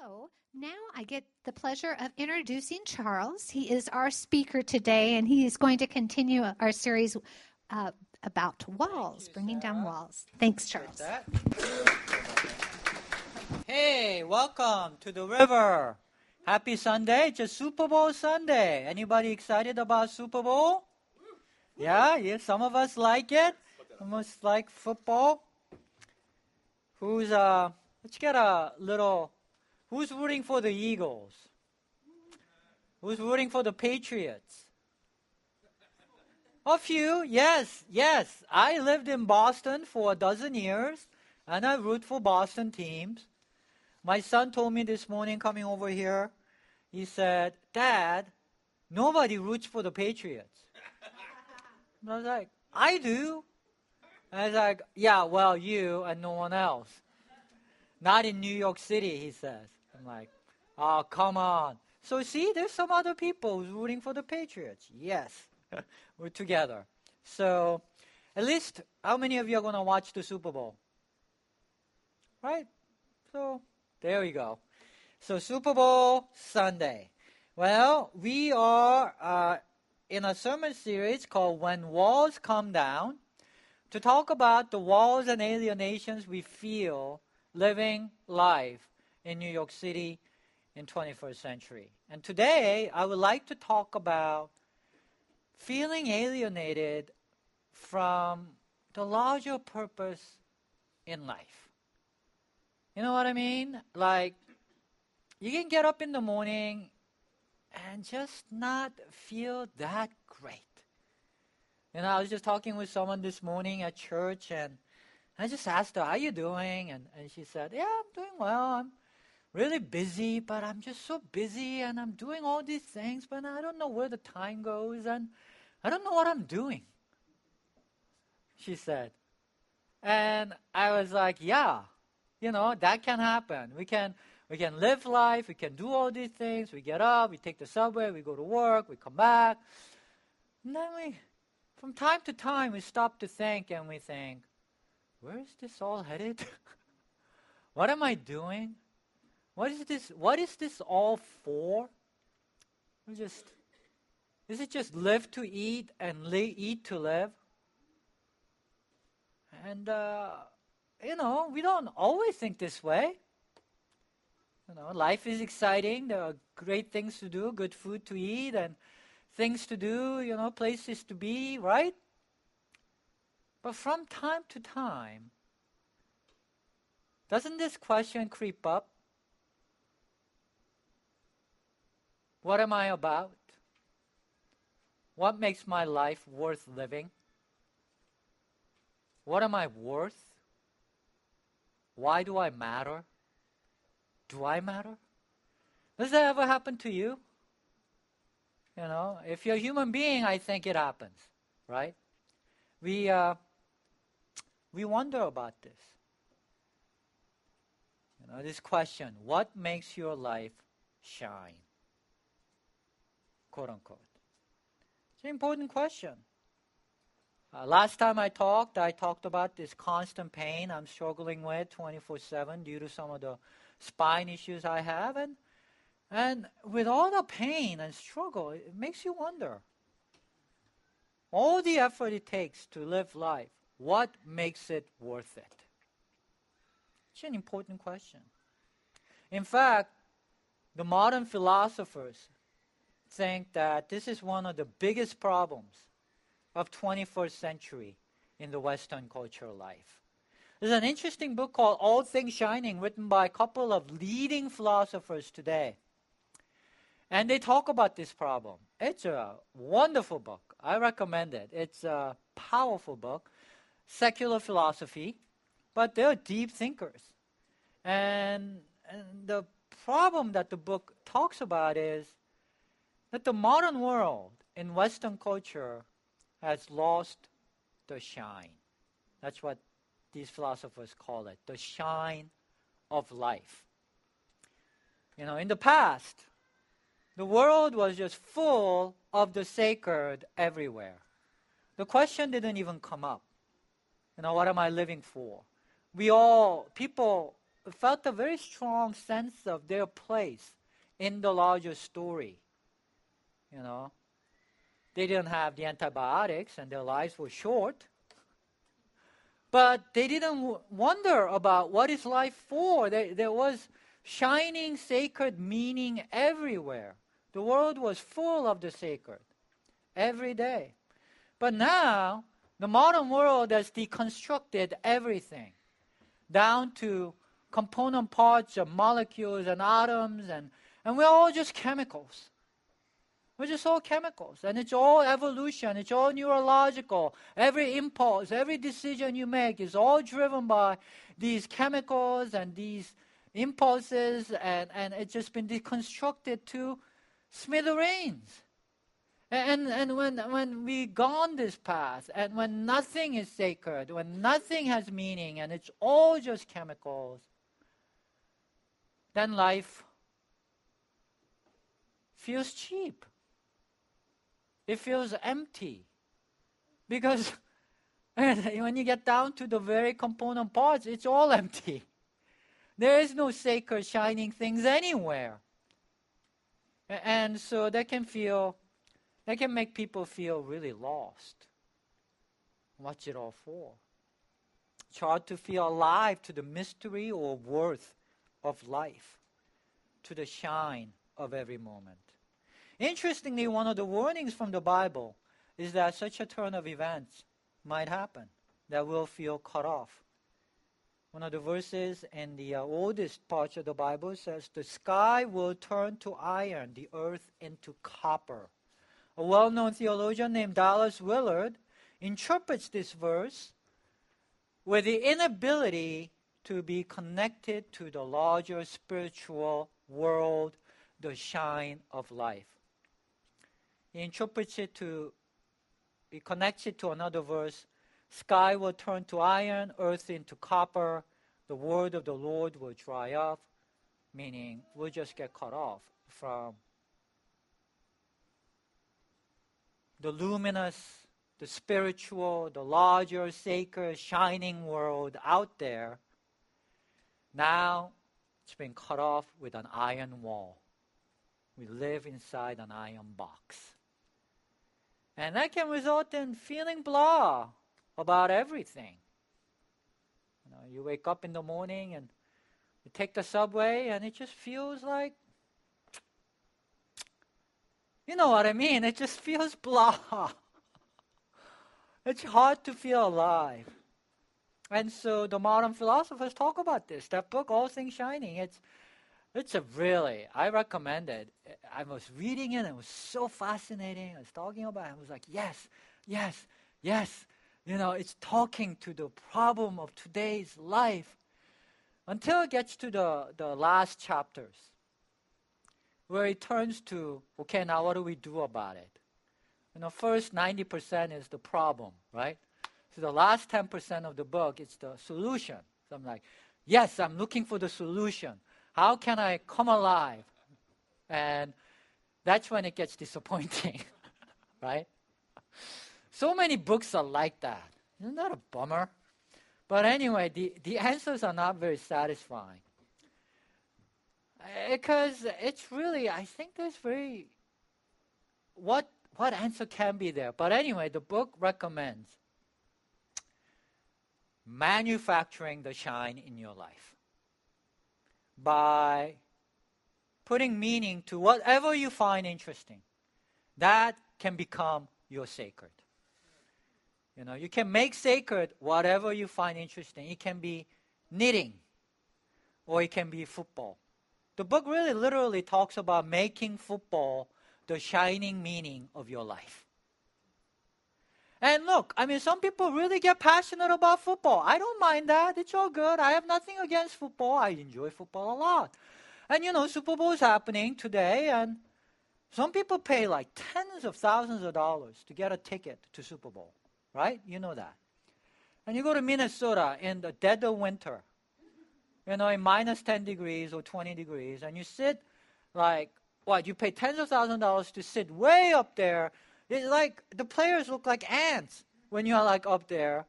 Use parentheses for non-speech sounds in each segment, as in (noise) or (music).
So now I get the pleasure of introducing Charles. He is our speaker today, and he is going to continue our series uh, about walls, you, bringing down walls. Thanks, Charles. Hey, welcome to the river. Happy Sunday. It's a Super Bowl Sunday. Anybody excited about Super Bowl? Yeah, yeah, some of us like it. Almost like football. Who's uh let's get a little who's rooting for the Eagles? Who's rooting for the Patriots? A few, yes, yes. I lived in Boston for a dozen years, and I root for Boston teams. My son told me this morning coming over here, he said, Dad, nobody roots for the Patriots. And I was like, I do. And I was like, yeah, well, you and no one else. Not in New York City, he says. I'm like, oh, come on. So see, there's some other people who's rooting for the Patriots. Yes, (laughs) we're together. So, at least, how many of you are going to watch the Super Bowl? Right? So, there we go. So, Super Bowl Sunday. Well, we are uh, in a sermon series called When Walls Come Down to talk about the walls and alienations we feel living life in New York City in 21st century. And today I would like to talk about feeling alienated from the larger purpose in life. You know what I mean? Like you can get up in the morning and just not feel that great. You know, I was just talking with someone this morning at church, and I just asked her, How you doing? And, and she said, Yeah, I'm doing well. I'm really busy, but I'm just so busy, and I'm doing all these things, but I don't know where the time goes, and I don't know what I'm doing. She said. And I was like, Yeah, you know, that can happen. We can we can live life, we can do all these things. We get up, we take the subway, we go to work, we come back. And then we, from time to time, we stop to think and we think, where is this all headed? (laughs) what am I doing? What is this? What is this all for? We just, is it just live to eat and li- eat to live? And, uh, you know, we don't always think this way. You know, life is exciting. There are great things to do, good food to eat, and things to do, you know, places to be, right? But from time to time, doesn't this question creep up? What am I about? What makes my life worth living? What am I worth? Why do I matter? Do I matter? Does that ever happen to you? You know, if you're a human being, I think it happens, right? We uh, we wonder about this. You know, this question: What makes your life shine? "Quote unquote." It's an important question. Uh, last time I talked, I talked about this constant pain I'm struggling with 24/7 due to some of the spine issues I have, and and with all the pain and struggle, it makes you wonder. All the effort it takes to live life, what makes it worth it? It's an important question. In fact, the modern philosophers think that this is one of the biggest problems of 21st century in the Western cultural life. There's an interesting book called All Things Shining, written by a couple of leading philosophers today. And they talk about this problem. It's a wonderful book. I recommend it. It's a powerful book, secular philosophy, but they're deep thinkers. And, and the problem that the book talks about is that the modern world in Western culture has lost the shine. That's what these philosophers call it the shine of life. You know, in the past, the world was just full of the sacred everywhere. The question didn't even come up. You know, what am I living for? We all, people felt a very strong sense of their place in the larger story. You know, they didn't have the antibiotics and their lives were short. But they didn't wonder about what is life for. There, there was shining sacred meaning everywhere. The world was full of the sacred every day. But now, the modern world has deconstructed everything down to component parts of molecules and atoms, and, and we're all just chemicals. We're just all chemicals, and it's all evolution, it's all neurological. Every impulse, every decision you make is all driven by these chemicals and these impulses, and, and it's just been deconstructed to smithereens. And, and when, when we gone this path, and when nothing is sacred, when nothing has meaning, and it's all just chemicals, then life feels cheap. It feels empty. Because (laughs) when you get down to the very component parts, it's all empty. There is no sacred shining things anywhere. And so that can feel that can make people feel really lost. What's it all for? It's hard to feel alive to the mystery or worth of life, to the shine of every moment. Interestingly, one of the warnings from the Bible is that such a turn of events might happen, that we'll feel cut off. One of the verses in the uh, oldest parts of the Bible says, The sky will turn to iron, the earth into copper a well known theologian named Dallas Willard, interprets this verse with the inability to be connected to the larger spiritual world, the shine of life. Interprets it to, he connects it to another verse sky will turn to iron, earth into copper, the word of the Lord will dry up, meaning we'll just get cut off from the luminous, the spiritual, the larger, sacred, shining world out there, now it's been cut off with an iron wall. We live inside an iron box. And that can result in feeling blah about everything. You know, you wake up in the morning and you take the subway and it just feels like you know what I mean? It just (laughs) feels blah. it's hard to feel alive. And so the modern philosophers talk about this. That book, All Things Shining, it's it's a really, I recommend it. I was reading it, and it was so fascinating. I was talking about it. I was like, yes, yes, yes. You know, it's talking to the problem of today's life until it gets to the, the last chapters where it turns to, okay, now what do we do about it? You know, first 90% is the problem, right? So the last 10% of the book is the solution. So I'm like, yes, I'm looking for the solution. How can I come alive? And that's when it gets (laughs) disappointing, right? So many books are like that. Isn't that a bummer? But anyway, the, the answers are not very satisfying. Eh, because it's really, I think there's very, what, what answer can be there? But anyway, the book recommends manufacturing the shine in your life by putting meaning to whatever you find interesting. That can become your sacred. You know, you can make sacred whatever you find interesting. It can be knitting, or it can be football, the book really literally talks about making football the shining meaning of your life. And look, I mean, some people really get passionate about football. I don't mind that. It's all good. I have nothing against football. I enjoy football a lot. And you know, Super Bowl is happening today, and some people pay like tens of thousands of dollars to get a ticket to Super Bowl, right? You know that. And you go to Minnesota in the dead of winter, you know, in minus 10 degrees or 20 degrees, and you sit like, what, you pay tens of thousands of dollars to sit way up there. It's like the players look like ants when you're like up there.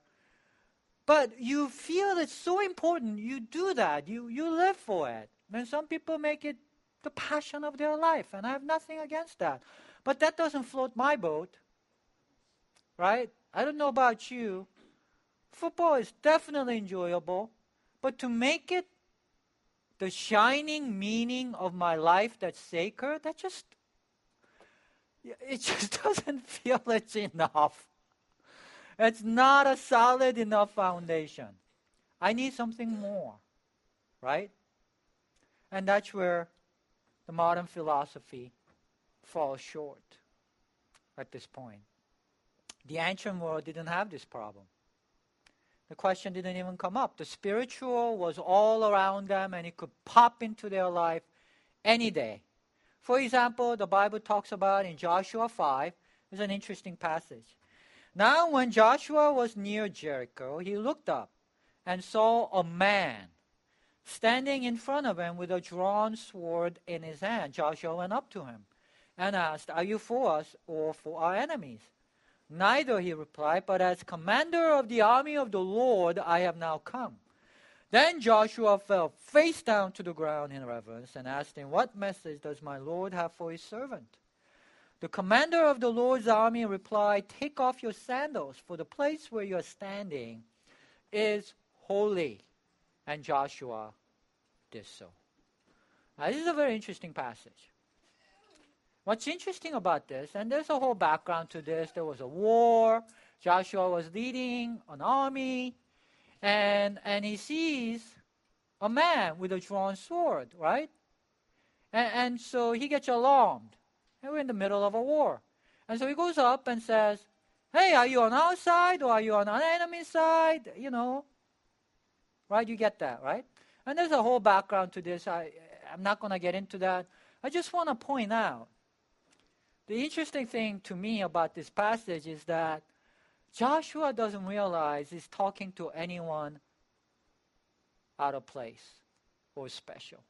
but you feel it's so important. You do that. You, you live for it. And some people make it the passion of their life, and I have nothing against that. But that doesn't float my boat, right? I don't know about you. Football is definitely enjoyable, but to make it the shining meaning of my life that's sacred, that just it (laughs) just doesn't feel it's enough. It's not a solid enough foundation. I need something more, right? And that's where the modern philosophy falls short at this point. The ancient world didn't have this problem. The question didn't even come up. The spiritual was all around them and it could pop into their life any day. For example, the Bible talks about in Joshua 5, it's an interesting passage. Now, when Joshua was near Jericho, he looked up and saw a man standing in front of him with a drawn sword in his hand. Joshua went up to him and asked, Are you for us or for our enemies? Neither, he replied, but as commander of the army of the Lord I have now come. Then Joshua fell face down to the ground in reverence and asked him, What message does my Lord have for his servant? The commander of the Lord's army replied, Take off your sandals, for the place where you are standing is holy. And Joshua did so. Now, this is a very interesting passage. What's interesting about this, and there's a whole background to this, there was a war, Joshua was leading an army, and, and he sees a man with a drawn sword, right? And, and so he gets alarmed. And we're in the middle of a war. And so he goes up and says, Hey, are you on our side or are you on an enemy side? You know, right? You get that, right? And there's a whole background to this. I, I'm not going to get into that. I just want to point out the interesting thing to me about this passage is that Joshua doesn't realize he's talking to anyone out of place or special.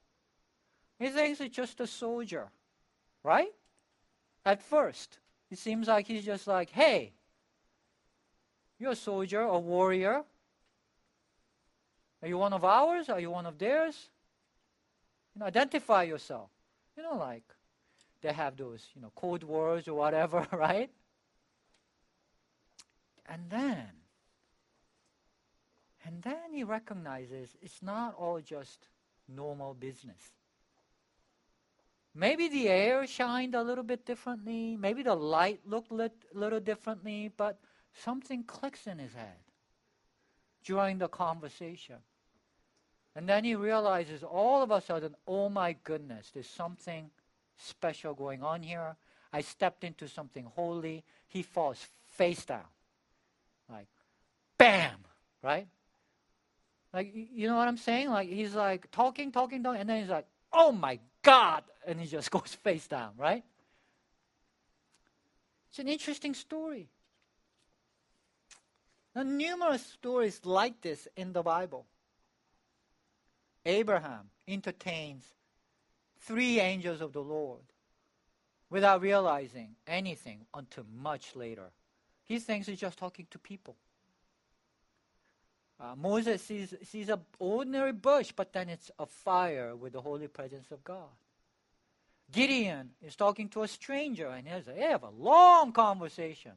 He thinks he's just a soldier, right? At first, it seems like he's just like, hey, you're a soldier, a warrior. Are you one of ours? Are you one of theirs? You know, identify yourself. You know, like they have those, you know, code words or whatever, (laughs) right? And then, and then he recognizes it's not all just normal business. Maybe the air shined a little bit differently. Maybe the light looked a little differently, but something clicks in his head during the conversation. And then he realizes all of a sudden, oh my goodness, there's something special going on here. I stepped into something holy. He falls face down. Like, bam, right? Like, you know what I'm saying? Like, he's like talking, talking, talking, and then he's like, oh my God! And he just (laughs) goes face down, right? It's an interesting story. Now, numerous stories like this in the Bible. Abraham entertains three angels of the Lord without realizing anything until much later. He thinks he's just talking to people. Uh, Moses sees, sees an ordinary bush, but then it's a fire with the holy presence of God. Gideon is talking to a stranger, and they have a long conversation.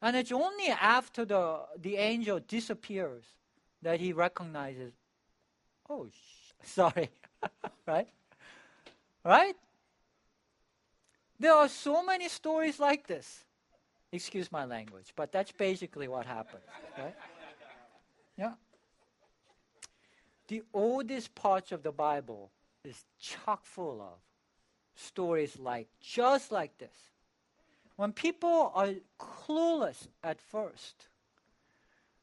And it's only after the, the angel disappears that he recognizes, oh, sh- (laughs) sorry, (laughs) right? Right? There are so many stories like this. Excuse my language, but that's basically what happened. Right? Yeah. The oldest parts of the Bible is chock full of stories like just like this. When people are clueless at first,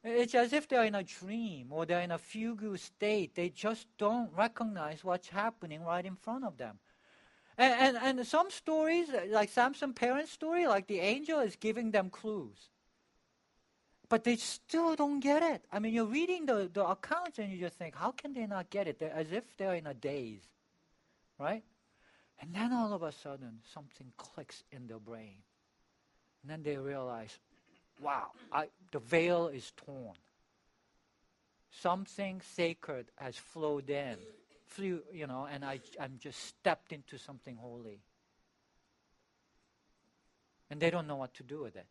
it's as if they're in a dream or they're in a fugue state. They just don't recognize what's happening right in front of them. And, and, and some stories, like Samson's parents' story, like the angel is giving them clues. But they still don't get it. I mean, you're reading the, the accounts and you just think, how can they not get it? They're as if they're in a daze, right? And then all of a sudden, something clicks in their brain. And then they realize, wow, I, the veil is torn. something sacred has flowed in, flew, you know, and I, I'm just stepped into something holy. And they don't know what to do with it.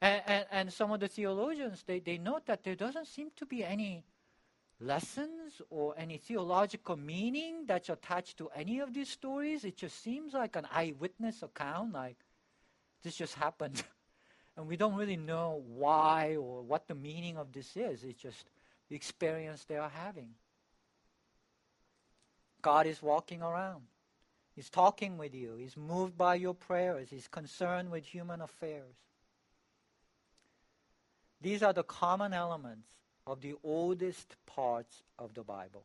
And, and, and some of the theologians, they, they note that there doesn't seem to be any lessons or any theological meaning that's attached to any of these stories. It just seems like an eyewitness account, like this just happened. (laughs) and we don't really know why or what the meaning of this is. It's just experience they are having. God is walking around. He's talking with you. He's moved by your prayers. He's concerned with human affairs. These are the common elements of the oldest parts of the Bible.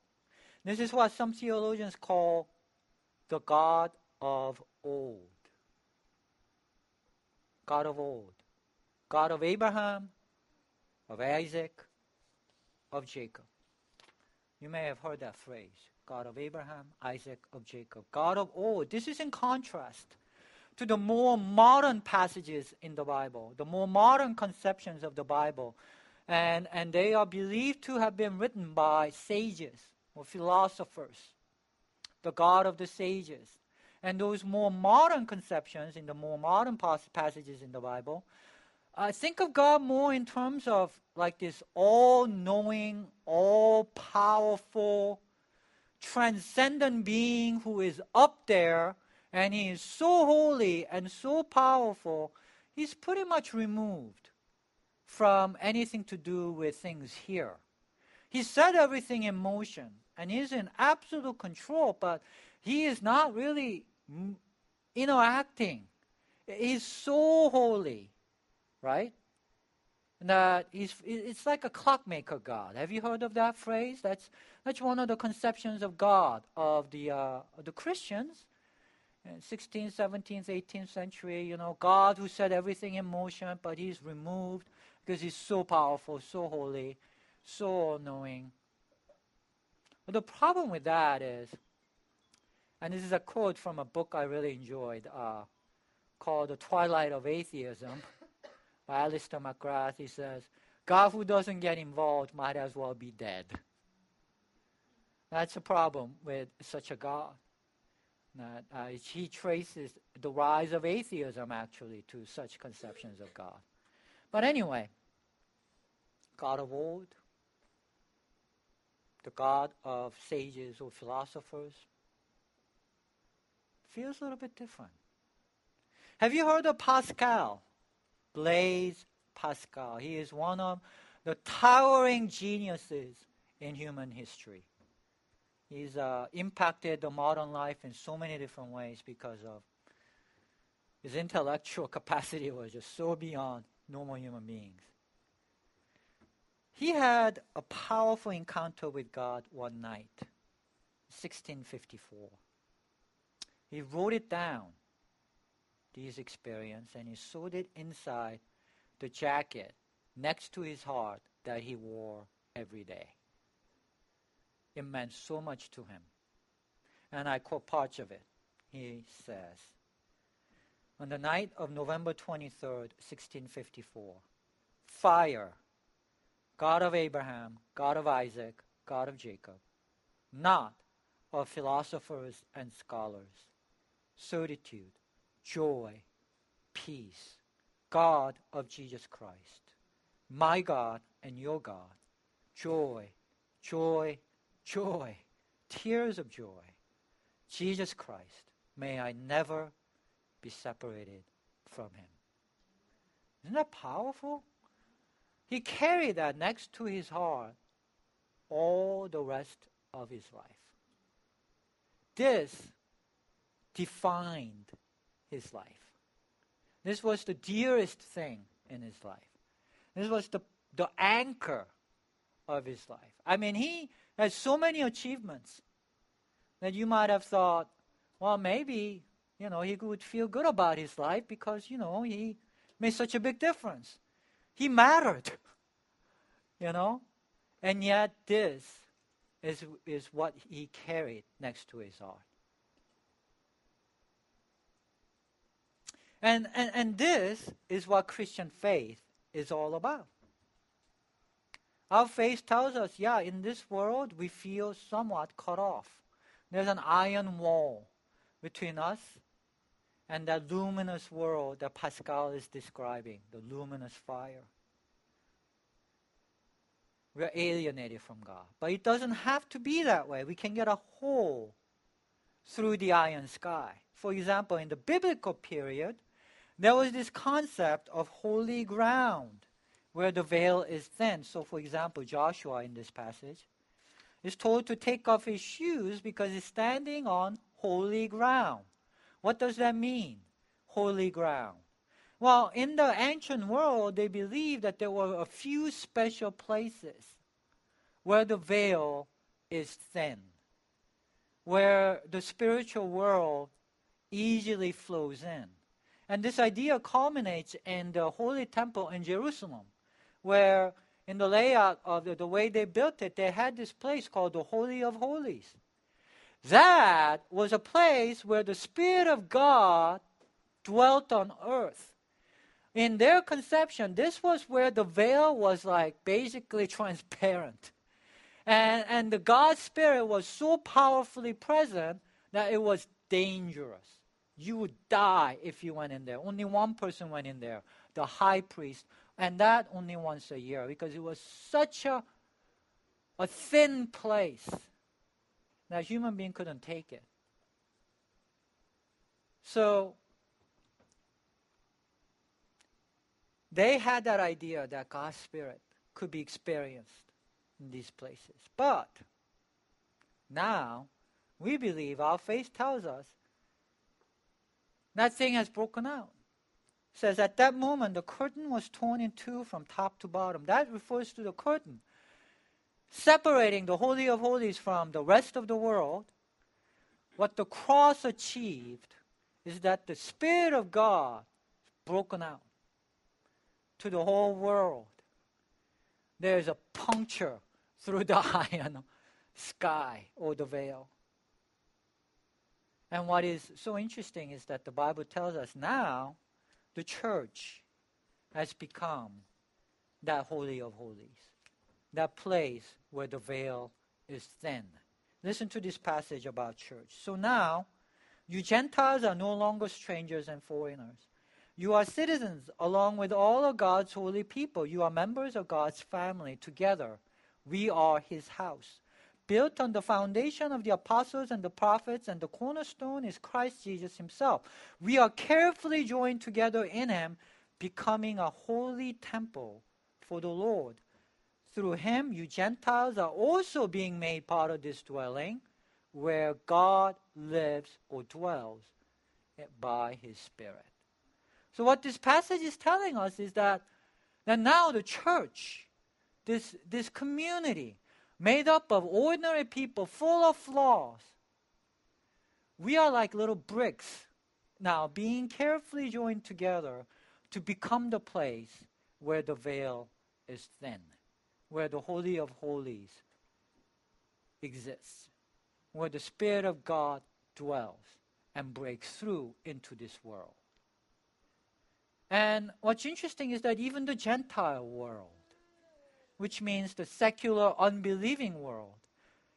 This is what some theologians call the God of old. God of old. God of Abraham, of Isaac, of Jacob. You may have heard that phrase God of Abraham, Isaac, of Jacob. God of all. This is in contrast to the more modern passages in the Bible, the more modern conceptions of the Bible. And, and they are believed to have been written by sages or philosophers, the God of the sages. And those more modern conceptions in the more modern pas- passages in the Bible, uh, think of God more in terms of like this all knowing, all powerful, transcendent being who is up there and he is so holy and so powerful, he's pretty much removed from anything to do with things here. He set everything in motion and he's in absolute control, but he is not really interacting. He's so holy, right? That he's, it's like a clockmaker God. Have you heard of that phrase? That's, that's one of the conceptions of God of the, uh, the Christians. 16th, 17th, 18th century, you know, God who set everything in motion, but he's removed because he's so powerful, so holy, so all knowing. But the problem with that is, and this is a quote from a book I really enjoyed uh, called The Twilight of Atheism (laughs) by Alister McGrath. He says, God who doesn't get involved might as well be dead. That's a problem with such a God. That uh, he traces the rise of atheism actually to such conceptions of God. But anyway, God of old, the God of sages or philosophers, feels a little bit different. Have you heard of Pascal? Blaise Pascal. He is one of the towering geniuses in human history. He's uh, impacted the modern life in so many different ways because of his intellectual (laughs) capacity was just so beyond normal human beings. He had a powerful encounter with God one night, 1654. He wrote it down, this experience, and he sewed it inside the jacket next to his heart that he wore every day. It meant so much to him. And I quote parts of it. He says, On the night of November 23rd, 1654, fire, God of Abraham, God of Isaac, God of Jacob, not of philosophers and scholars, certitude, joy, peace, God of Jesus Christ, my God and your God, joy, joy, joy, tears of joy. Jesus Christ, may I never be separated from him. Isn't that powerful? He carried that next to his heart all the rest of his life. This defined his life. This was the dearest thing in his life. This was the, the anchor of his life. I mean, he has so many achievements that you might have thought, well, maybe, you know, he would feel good about his life because, you know, he made such a big difference. He mattered, (laughs) you know? And yet, this is, is what he carried next to his heart. And, and, and this is what Christian faith is all about. Our faith tells us, yeah, in this world we feel somewhat cut off. There's an iron wall between us and that luminous world that Pascal is describing, the luminous fire. We're alienated from God. But it doesn't have to be that way. We can get a hole through the iron sky. For example, in the biblical period, there was this concept of holy ground where the veil is thin. So, for example, Joshua in this passage is told to take off his shoes because he's standing on holy ground. What does that mean? Holy ground. Well, in the ancient world, they believed that there were a few special places where the veil is thin, where the spiritual world easily flows in. And this idea culminates in the Holy Temple in Jerusalem, where in the layout of the, the way they built it, they had this place called the Holy of Holies. That was a place where the Spirit of God dwelt on earth in their conception, this was where the veil was like basically (laughs) transparent. And, and the God Spirit was so powerfully present that it was dangerous. You would die if you went in there. Only one person went in there, the high priest, and that only once a year because it was such a, a thin place that human being couldn't take it. So They had that idea that God's Spirit could be experienced in these places. But now we believe, our faith tells us, that thing has broken out. It says at that moment the curtain was torn in two from top to bottom. That refers to the curtain separating the Holy of Holies from the rest of the world. What the cross achieved is that the Spirit of God broken out to the whole world. There's a puncture through the (laughs) iron sky or the veil. And what is so interesting is that the Bible tells us now the church has become that Holy of Holies, that place where the veil is thin. Listen to this passage about church. So now, you Gentiles are no longer strangers and foreigners you are citizens along with all of God's holy people. You are members of God's family. Together, we are his house. Built on the foundation of the apostles and the prophets, and the cornerstone is Christ Jesus himself. We are carefully joined together in him, becoming a holy temple for the Lord. Through him, you Gentiles are also being made part of this dwelling where God lives or dwells by his Spirit. So, what this passage is telling us is that, that now the church, this, this community, made up of ordinary people full of flaws, we are like little bricks now being carefully joined together to become the place where the veil is thin, where the Holy of Holies exists, where the Spirit of God dwells and breaks through into this world. And what's interesting is that even the Gentile world, which means the secular, unbelieving world,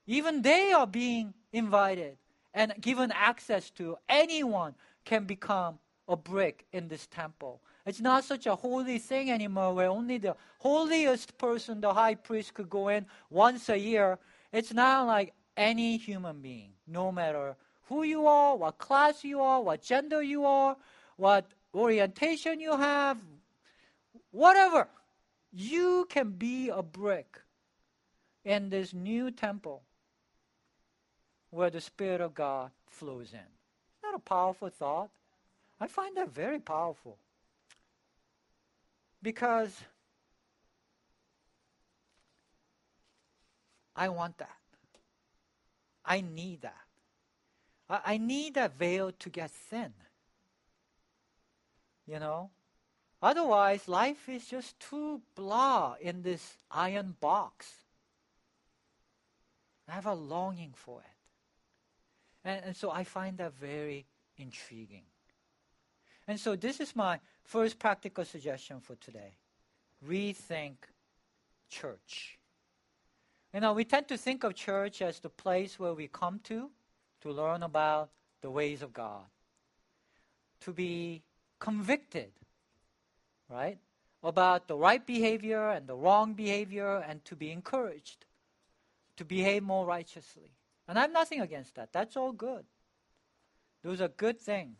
even they are being invited and given access to. Anyone can become a brick in this temple. It's not such a holy thing anymore where only the holiest person, the high priest, could go in once a year. It's now like any human being, no matter who you are, what class you are, what gender you are, what orientation you have, whatever. You can be a brick in this new temple where the Spirit of God flows in. Is that a powerful thought? I find that very powerful. Because I want that. I need that. I, I need that veil to get thin. You know? Otherwise, life is just too blah in this iron box. I have a longing for it. And, and so I find that very intriguing. And so this is my first practical suggestion for today. Rethink church. You know, we tend to think of church as the place where we come to to learn about the ways of God, to be convicted, right, about the right behavior and the wrong behavior, and to be encouraged to behave more righteously. And I have nothing against that. That's all good. Those are good things,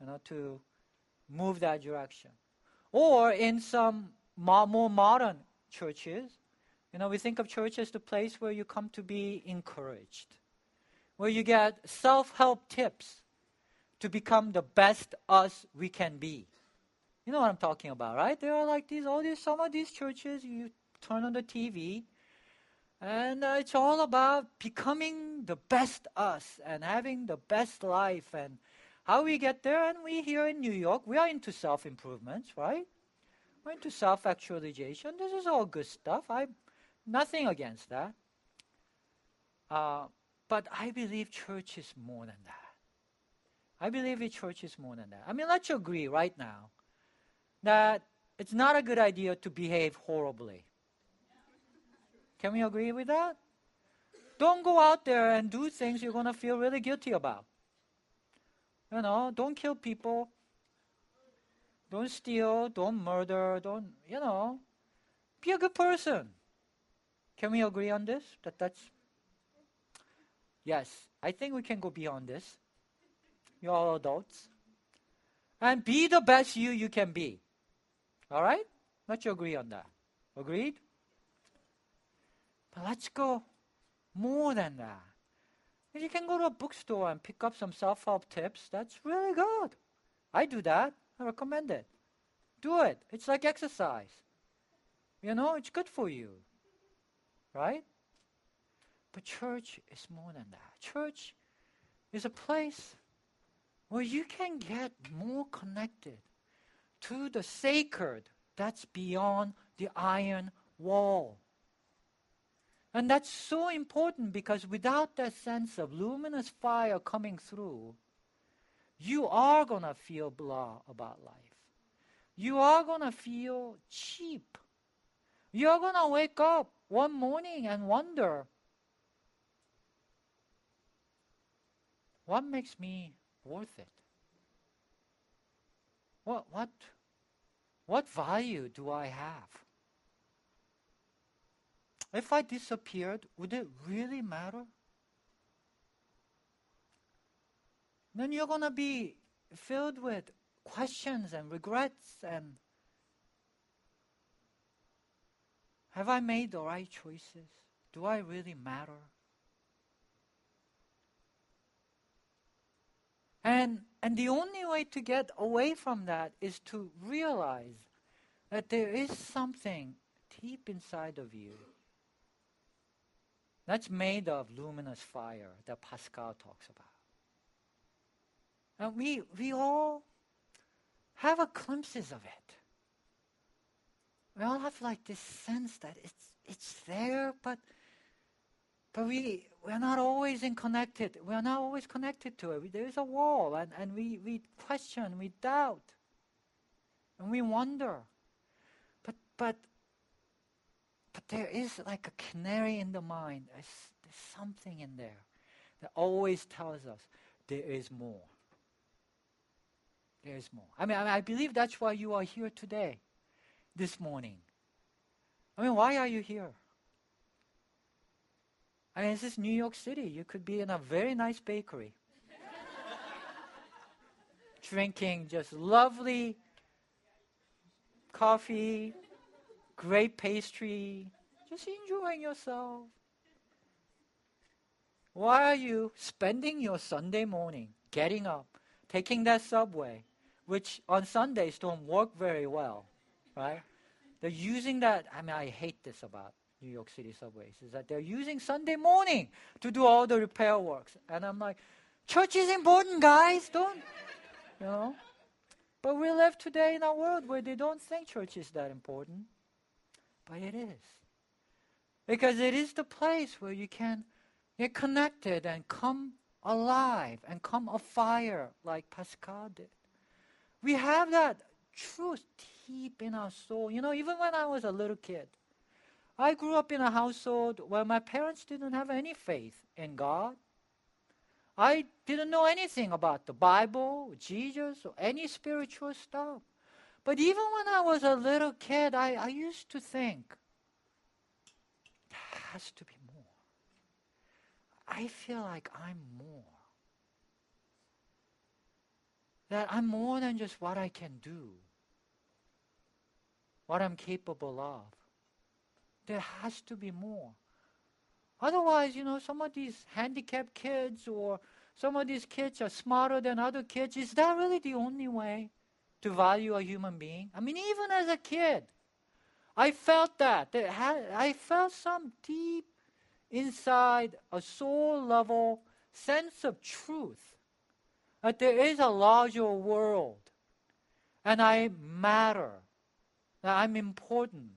you know, to move that direction. Or in some more modern churches, you know, we think of church as the place where you come to be encouraged, where you get self help tips to become the best us we can be. You know what I'm talking about, right? There are like these, all these, some of these churches, you turn on the TV, and uh, it's all about becoming the best us and having the best life and how we get there. And we here in New York, we are into self improvements, right? We're into self actualization. This is all good stuff. I nothing against that. Uh, but I believe church is more than that. I believe the church is more than that. I mean, let's agree right now that it's not a good idea to behave horribly. Can we agree with that? Don't go out there and do things you're going to feel really guilty about. You know, don't kill people. Don't steal. Don't murder. Don't, you know, be a good person. Can we agree on this? That that's. Yes, I think we can go beyond this. You're all adults. And be the best you you can be. All right? Let's agree on that. Agreed? But let's go more than that. You can go to a bookstore and pick up some self help tips, that's really good. I do that. I recommend it. Do it. It's like exercise. You know, it's good for you. Right? But church is more than that. Church is a place where you can get more connected to the sacred that's beyond the iron wall. And that's so important because without that sense of luminous fire coming through, you are going to feel blah about life. You are going to feel cheap. You're going to wake up one morning and wonder what makes me worth it? What, what, what value do I have? If I disappeared, would it really matter? Then you're going to be filled with questions and regrets and have I made the right choices? Do I really matter? And, and the only way to get away from that is to realize that there is something deep inside of you that's made of luminous fire that Pascal talks about. And we, we all have a glimpses of it. We all have like this sense that it's, it's there, but, but we, we're not always in connected. We're not always connected to it. There's a wall, and, and we, we question, we doubt, and we wonder. But, but but there is like a canary in the mine. There's, there's something in there that always tells us there is more. There is more. I mean, I, I believe that's why you are here today, this morning. I mean, why are you here? I mean, this is New York City. You could be in a very nice bakery, drinking just lovely coffee, great pastry, just enjoying yourself. Why are you spending your Sunday morning getting up, taking that subway, which on Sundays don't work very well, right? They're using that. I mean, I hate this about New York City subways is that they're using Sunday morning to do all the repair works. And I'm like, church is important, guys. Don't, you know? But we live today in a world where they don't think church is that important. But it is. Because it is the place where you can get connected and come alive and come afire like Pascal did. We have that truth deep in our soul. You know, even when I was a little kid, I grew up in a household where my parents didn't have any faith in God. I didn't know anything about the Bible, Jesus, or any spiritual stuff. But even when I was a little kid, I, I used to think, there has to be more. I feel like I'm more. That I'm more than just what I can do, what I'm capable of. There has to be more. Otherwise, you know, some of these handicapped kids or some of these kids are smarter than other kids. Is that really the only way to value a human being? I mean, even as a kid, I felt that. I felt some deep inside a soul level sense of truth that there is a larger world and I matter, that I'm important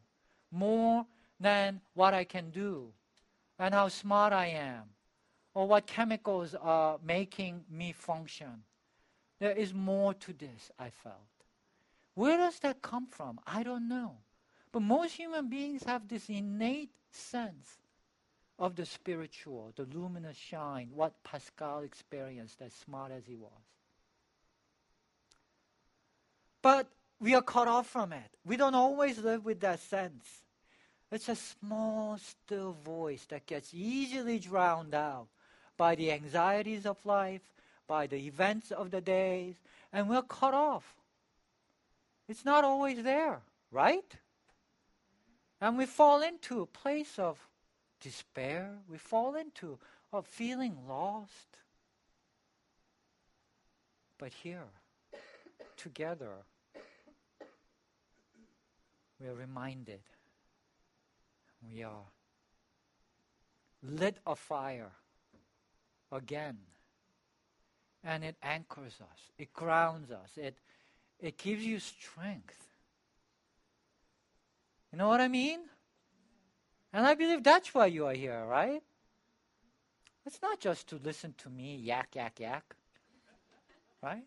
more than what I can do and how smart I am or what chemicals are making me function. There is more to this, I felt. Where does that come from? I don't know. But most human beings have this innate sense of the spiritual, the luminous shine, what Pascal experienced as smart as he was. But we are cut off from it. We don't always live with that sense. It's a small, still voice that gets easily drowned out by the anxieties of life, by the events of the days, and we're cut off. It's not always there, right? And we fall into a place of despair. We fall into a feeling lost. But here, together, we are reminded we are lit a fire again. And it anchors us, it grounds us, it, it gives you strength. You know what I mean? And I believe that's why you are here, right? It's not just to listen to me yak, yak, yak, right?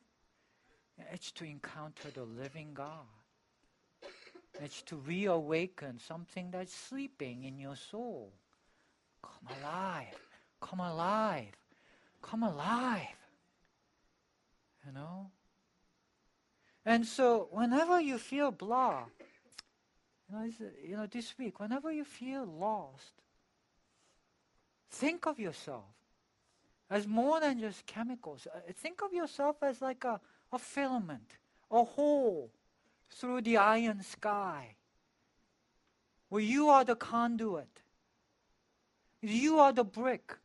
It's to encounter the living God. It's to reawaken something that's sleeping in your soul. Come alive. Come alive. Come alive. You know? And so, whenever you feel blah, you know, you know, this week, whenever you feel lost, think of yourself as more than just chemicals. Uh, think of yourself as like a, a filament, a hole through the iron sky, where you are the conduit. You are the brick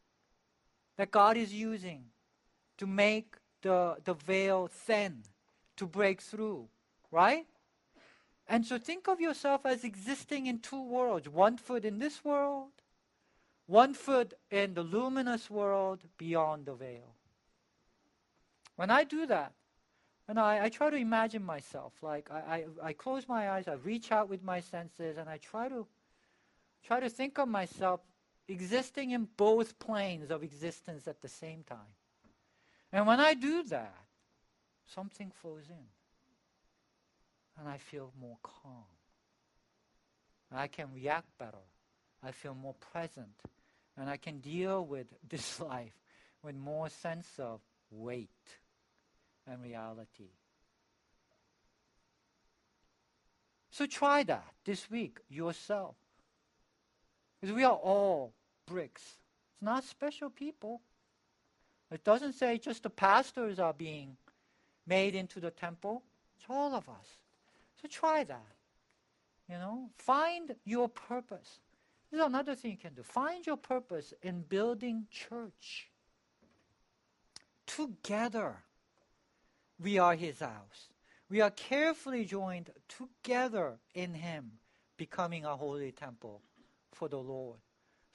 that God is using to make the, the veil thin, to break through, right? And so think of yourself as existing in two worlds one foot in this world, one foot in the luminous world beyond the veil. When I do that, and I, I try to imagine myself, like I, I, I close my eyes, I reach out with my senses, and I try to try to think of myself existing in both planes of existence at the same time. And when I do that, something flows in. And I feel more calm. I can react better. I feel more present. And I can deal with (laughs) this life with more sense of weight and reality. So try that this week yourself. Because we are all bricks. It's not special people. It doesn't say just the pastors are being made into the temple. It's all of us. So try that. You know, find your purpose. This is another thing you can do. Find your purpose in building church. Together we are his house. We are carefully joined together in him, becoming a holy temple for the Lord.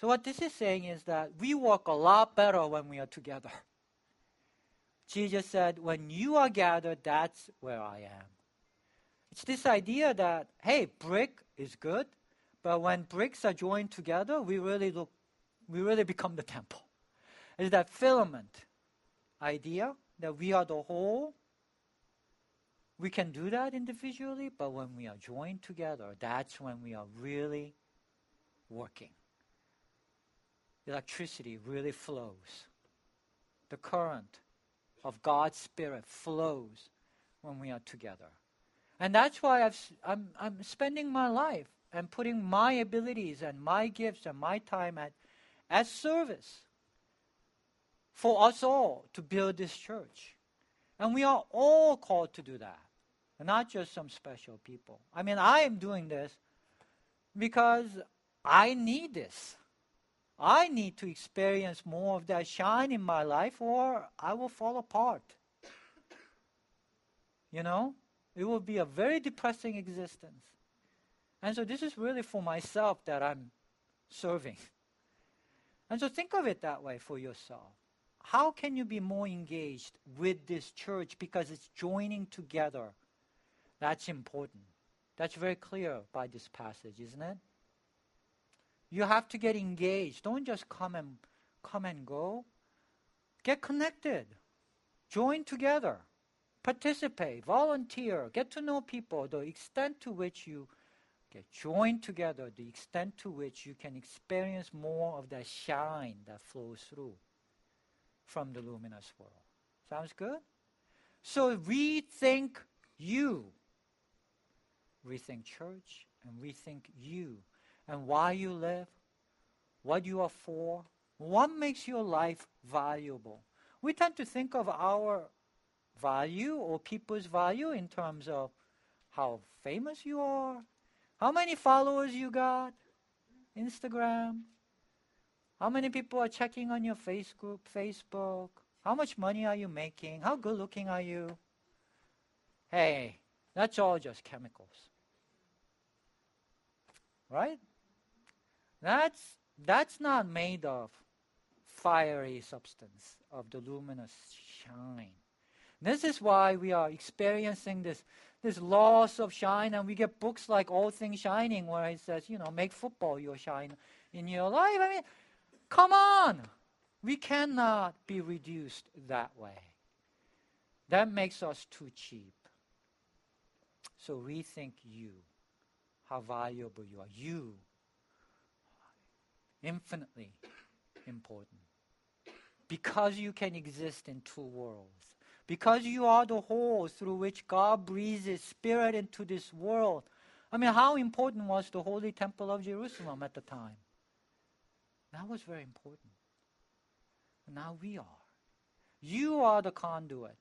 So, what this is saying is that we work a lot better when we are together. Jesus said, When you are gathered, that's where I am. It's this idea that, hey, brick is good, but when bricks are joined together, we really look, we really become the temple. It's that filament idea that we are the whole we can do that individually, but when we are joined together, that's when we are really working. Electricity really flows. The current of God's Spirit flows when we are together. And that's why I've, I'm, I'm spending my life and putting my abilities and my gifts and my time at, at service for us all to build this church. And we are all called to do that, not just some special people. I mean, I am doing this because I need this. I need to experience more of that shine in my life, or I will fall apart. You know, it will be a very depressing existence. And so, this is really for myself that I'm serving. And so, think of it that way for yourself. How can you be more engaged with this church because it's joining together? That's important. That's very clear by this passage, isn't it? You have to get engaged. Don't just come and come and go. Get connected. Join together. Participate, volunteer, get to know people, the extent to which you get joined together, the extent to which you can experience more of that shine that flows through from the luminous world. Sounds good? So rethink you. Rethink church and rethink you and why you live, what you are for, what makes your life valuable. We tend to think of our value or people's value in terms of how famous you are, how many followers you got, Instagram, how many people are checking on your Facebook, Facebook, how much money are you making, how good looking are you. Hey, that's all just chemicals. Right? That's that's not made of fiery substance of the luminous shine. This is why we are experiencing this, this loss of shine, and we get books like All Things Shining, where it says, you know, make football your shine in your life. I mean, come on! We cannot be reduced that way. That makes us too cheap. So rethink you, how valuable you are. You, infinitely important. Because you can exist in two worlds because you are the hole through which God breathes Spirit into this world. I mean, how important was the Holy Temple of Jerusalem at the time? That was very important. Now we are. You are the conduit.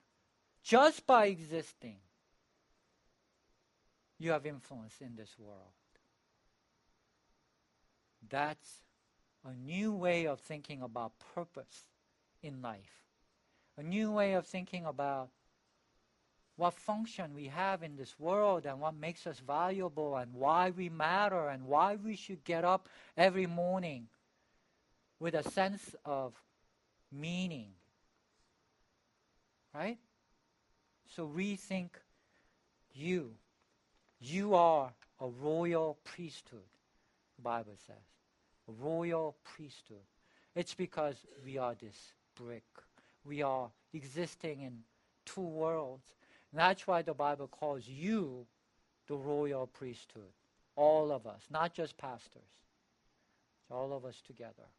Just by existing, you have influence in this world. That's a new way of thinking about purpose in life a new way of thinking about what function we have in this world and what makes us valuable and why we matter and why we should get up every morning with a sense of meaning. Right? So rethink you. You are a royal priesthood, the Bible says. A royal priesthood. It's because we are this brick we are existing in two worlds. And that's why the Bible calls you the royal priesthood. All of us, not just pastors. It's all of us together.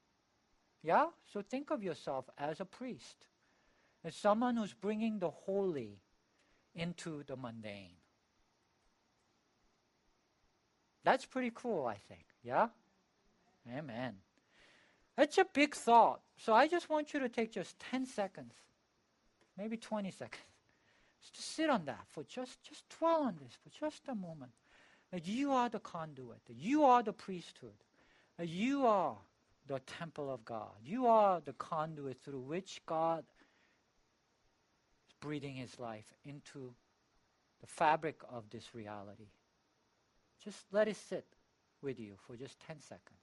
Yeah? So think of yourself as a priest, as someone who's bringing the holy into the mundane. That's pretty cool, I think. Yeah? Amen. It's a big thought. So I just want you to take just 10 seconds, maybe 20 seconds. (laughs) Just sit on that for just, just dwell on this for just a moment. That you are the conduit, that you are the priesthood, that you are the temple of God. You are the conduit through which God is breathing his life into the fabric of this reality. Just let it sit with you for just 10 seconds.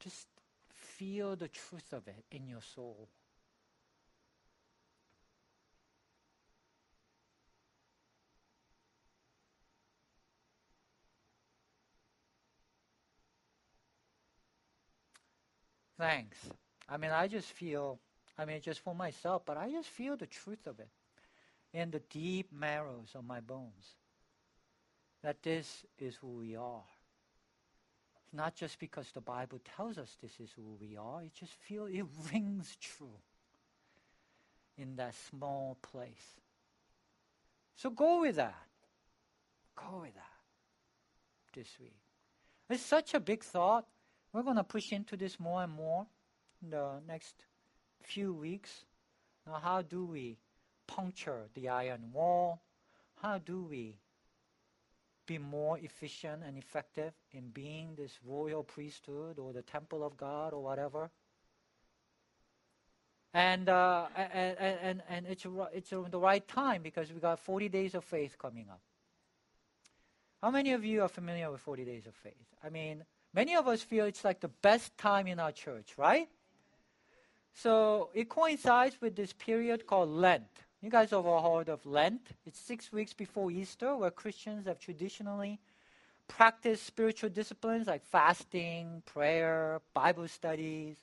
Just feel the truth of it in your soul. Thanks. I mean, I just feel, I mean, just for myself, but I just feel the truth of it. in the deep marrows of my bones that this is who we are. It's not just because the Bible tells us this is who we are, it just feels it (laughs) rings true in that small place. So go with that. Go with that this week. It's such a big thought. We're going to push into this more and more in the next few weeks. Now, how do we puncture the iron wall? How do we be more efficient and effective in being this royal priesthood or the temple of God or whatever. And, uh, and, and, and it's, it's the right time because we got 40 days of faith coming up. How many of you are familiar with 40 days of faith? I mean, many of us feel it's like the best time in our church, right? So it coincides with this period called Lent. You guys have all heard of Lent. It's six weeks before Easter, where Christians have traditionally practiced spiritual disciplines like fasting, prayer, Bible studies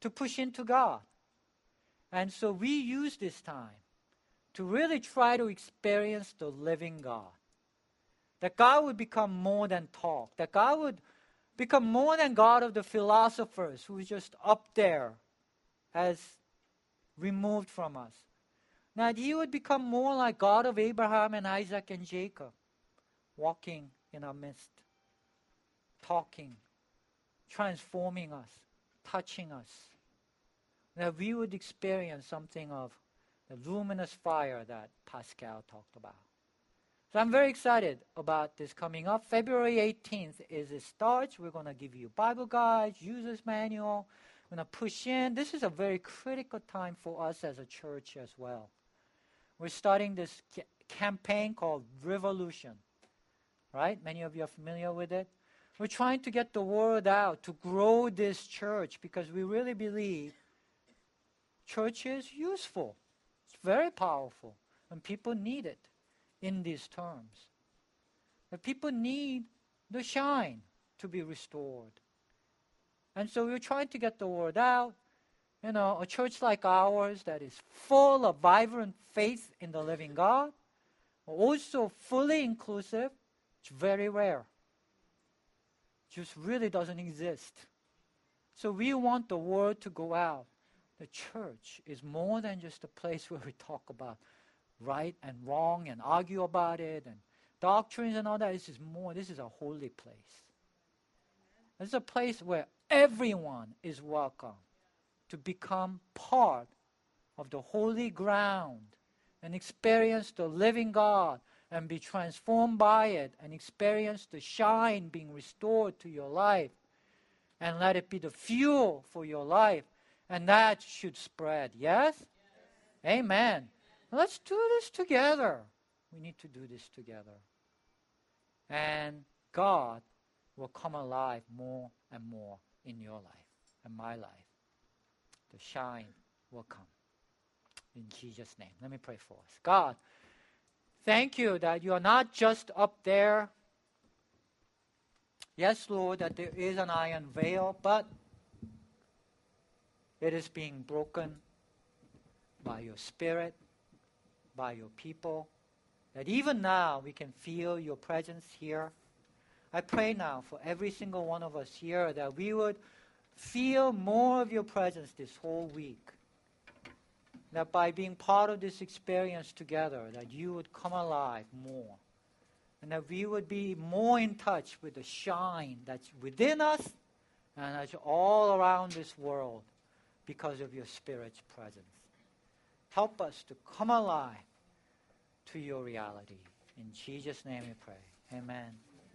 to push into God. And so we use this time to really try to experience the living God. That God would become more than talk, that God would become more than God of the philosophers who is just up there as removed from us that he would become more like God of Abraham and Isaac and Jacob, walking in our midst, talking, transforming us, touching us. That we would experience something of the luminous fire that Pascal talked about. So I'm very excited about this coming up. February 18th is it starts. We're going to give you Bible guides, user's manual. Going to push in. This is a very critical time for us as a church as well. We're starting this ca- campaign called Revolution, right? Many of you are familiar with it. We're trying to get the word out to grow this church because we really believe church is useful. It's very powerful, and people need it in these terms. The people need the shine to be restored. And so we're trying to get the word out you know, a church like ours that is full of vibrant faith in the living God, also fully inclusive, it's very rare. Just really doesn't exist. So we want the word to go out. The church is more than just a place (laughs) where we talk about right and wrong and argue about it and doctrines and all that. This is more, this is a holy place. This is a place where everyone is welcome to become part of the holy ground and experience the living God and be transformed by it and experience the shine being restored to your life. And let it be the fuel for your life and that should spread. Yes, yes. amen. Let's do this together. We need to do this together. And god will come alive more and more in your life and my life the shine will come. In Jesus' name. Let me pray for us. God, thank you that you are not just up there. Yes, Lord, that there is an iron veil, but it is being broken by your Spirit, by your people, that even now we can feel your presence here. I pray now for every single one of us here that we would feel more of your presence this whole week. That by being part of this experience together, that you would come alive more. And that we would be more in touch with the shine that's within us and that's all around this world because of your Spirit's presence. Help us to come alive to your reality. In Jesus' name we pray. Amen.